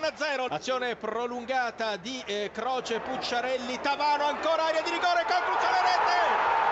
1-0. Azione prolungata di eh, Croce, Pucciarelli, Tavano, ancora area di rigore, conclusione rete!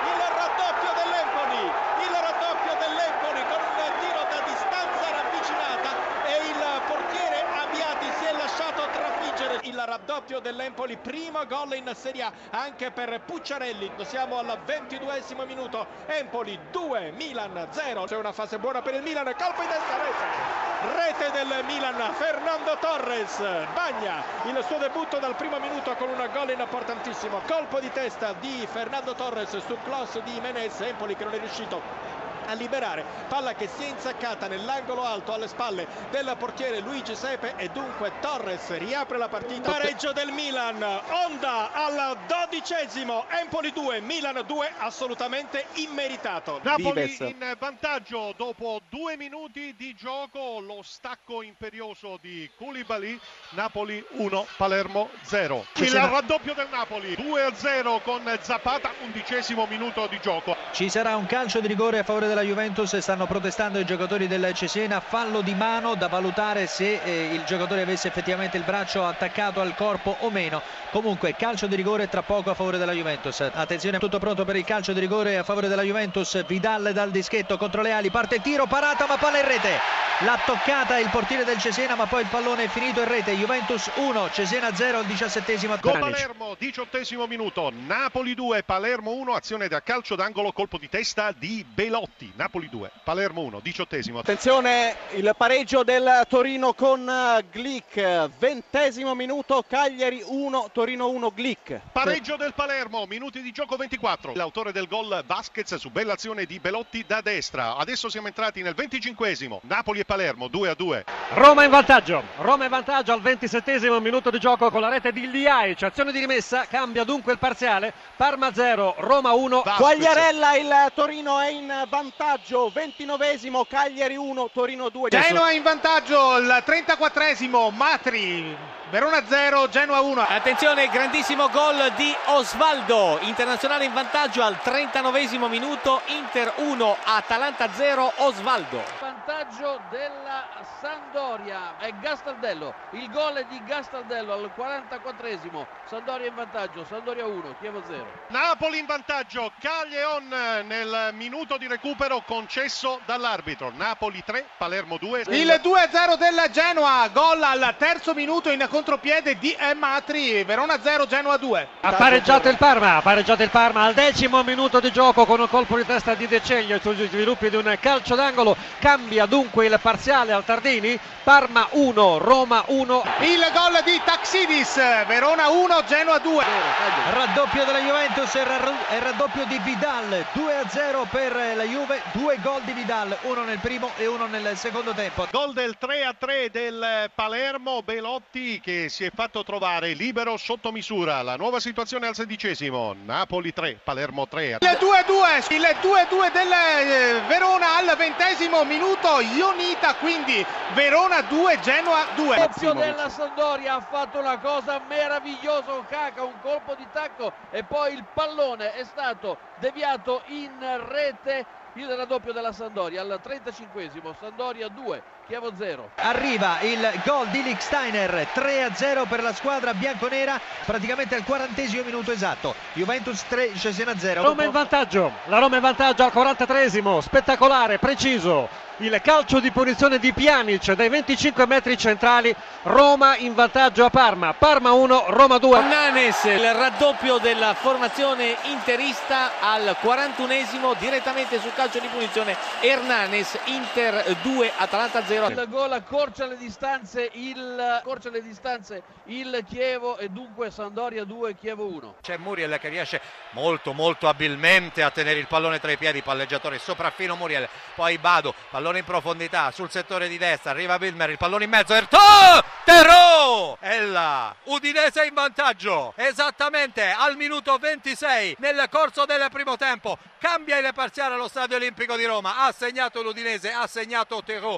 Il raddoppio dell'Empoli, il raddoppio dell'Empoli con un tiro da distanza ravvicinata e il portiere Abbiati si è lasciato trafiggere il raddoppio dell'Empoli, primo gol in Serie A anche per Pucciarelli. Siamo al ventiduesimo minuto, Empoli 2, Milan 0. C'è una fase buona per il Milan, colpo in testa, rete! Rete del Milan, Fernando Torres bagna il suo debutto dal primo minuto con un gol importantissimo. Colpo di testa di Fernando Torres sul cross di Menez, Empoli che non è riuscito a liberare palla che si è insaccata nell'angolo alto alle spalle del portiere Luigi Sepe e dunque Torres riapre la partita pareggio del Milan Onda al dodicesimo Empoli 2 Milan 2 assolutamente immeritato Napoli Vives. in vantaggio dopo due minuti di gioco, lo stacco imperioso di Koulibaly, Napoli 1, Palermo 0. Il raddoppio del Napoli 2-0 con Zapata, undicesimo minuto di gioco. Ci sarà un calcio di rigore a favore della Juventus, stanno protestando i giocatori del Cesena, fallo di mano da valutare se eh, il giocatore avesse effettivamente il braccio attaccato al corpo o meno. Comunque calcio di rigore tra poco a favore della Juventus. Attenzione, tutto pronto per il calcio di rigore a favore della Juventus. Vidal dal dischetto contro le ali, parte tiro, parata ma palla in rete. L'ha toccata il portiere del Cesena ma poi il pallone è finito in rete. Juventus 1, Cesena 0 al diciassettesimo. Pjanic. Palermo, diciottesimo minuto, Napoli 2, Palermo 1, azione da calcio d'angolo, colpo di testa di Belotti. Napoli 2, Palermo 1, diciottesimo. Attenzione il pareggio del Torino con eh, Glick, ventesimo minuto, Cagliari 1, Torino 1, Glick. Pareggio del Palermo, minuti di gioco 24. L'autore del gol Vasquez su bella azione di Belotti da destra. Adesso siamo entrati nel 25esimo. Napoli e Palermo 2 a 2. Roma in vantaggio, Roma in vantaggio al 27 minuto di gioco con la rete di Liaic, azione di rimessa, cambia dunque il parziale, Parma 0, Roma 1. Vasquez. Quagliarella, il Torino è in vantaggio, ventinovesimo, Cagliari 1, Torino 2. Genoa in vantaggio al 34esimo, Matri, Verona 0, Genoa 1. Attenzione, grandissimo gol di Osvaldo, internazionale in vantaggio al 39 minuto, Inter 1, Atalanta 0, Osvaldo. Vantaggio della Sandoria è Gastaldello il gol è di Gastaldello al 44esimo Sandoria in vantaggio Sandoria 1 Chievo 0 Napoli in vantaggio, Caglion nel minuto di recupero concesso dall'arbitro. Napoli 3, Palermo 2. Il 2-0 del Genoa, gol al terzo minuto in contropiede di Matri, Verona 0, Genoa 2. Ha pareggiato il Parma, ha pareggiato il Parma al decimo minuto di gioco con un colpo di testa di De Ceglio sugli sviluppi di un calcio d'angolo, cambia dunque il parziale al Tardini, Parma 1, Roma 1. Il gol di Taxidis, Verona 1, Genoa 2. Raddoppio della Juventus e e raddoppio di Vidal 2-0 per la Juve, due gol di Vidal, uno nel primo e uno nel secondo tempo. Gol del 3 a 3 del Palermo, Belotti che si è fatto trovare libero sotto misura. La nuova situazione al sedicesimo, Napoli 3, Palermo 3. Il 2-2, il 2-2 del eh, Verona al ventesimo minuto, Ionita quindi Verona 2, Genoa 2. doppio della Sandoria ha fatto una cosa meravigliosa Caca un colpo di tacco e poi il pallone è stato deviato in rete il raddoppio della Sandoria al 35esimo Sandoria 2 Chievo 0 Arriva il gol di Licksteiner 3-0 per la squadra bianconera, praticamente al quarantesimo minuto esatto. Juventus 3, Cesena 0. Roma in vantaggio, la Roma in vantaggio al 43esimo, spettacolare, preciso. Il calcio di punizione di Pjanic dai 25 metri centrali, Roma in vantaggio a Parma, Parma 1, Roma 2. Hernanes, il raddoppio della formazione interista al 41esimo direttamente sul calcio di punizione. Hernanes, Inter 2, Atalanta 0. il gol accorcia le distanze il accorcia le distanze il Chievo e dunque Sandoria 2 Chievo 1 C'è Muriel che riesce molto molto abilmente a tenere il pallone tra i piedi, palleggiatore sopraffino Muriel, poi Bado, pallone in profondità sul settore di destra, arriva Wilmer, il pallone in mezzo, Erto! E là, Udinese in vantaggio, esattamente al minuto 26 nel corso del primo tempo, cambia il parziale allo Stadio Olimpico di Roma, ha segnato l'Udinese, ha segnato Terò,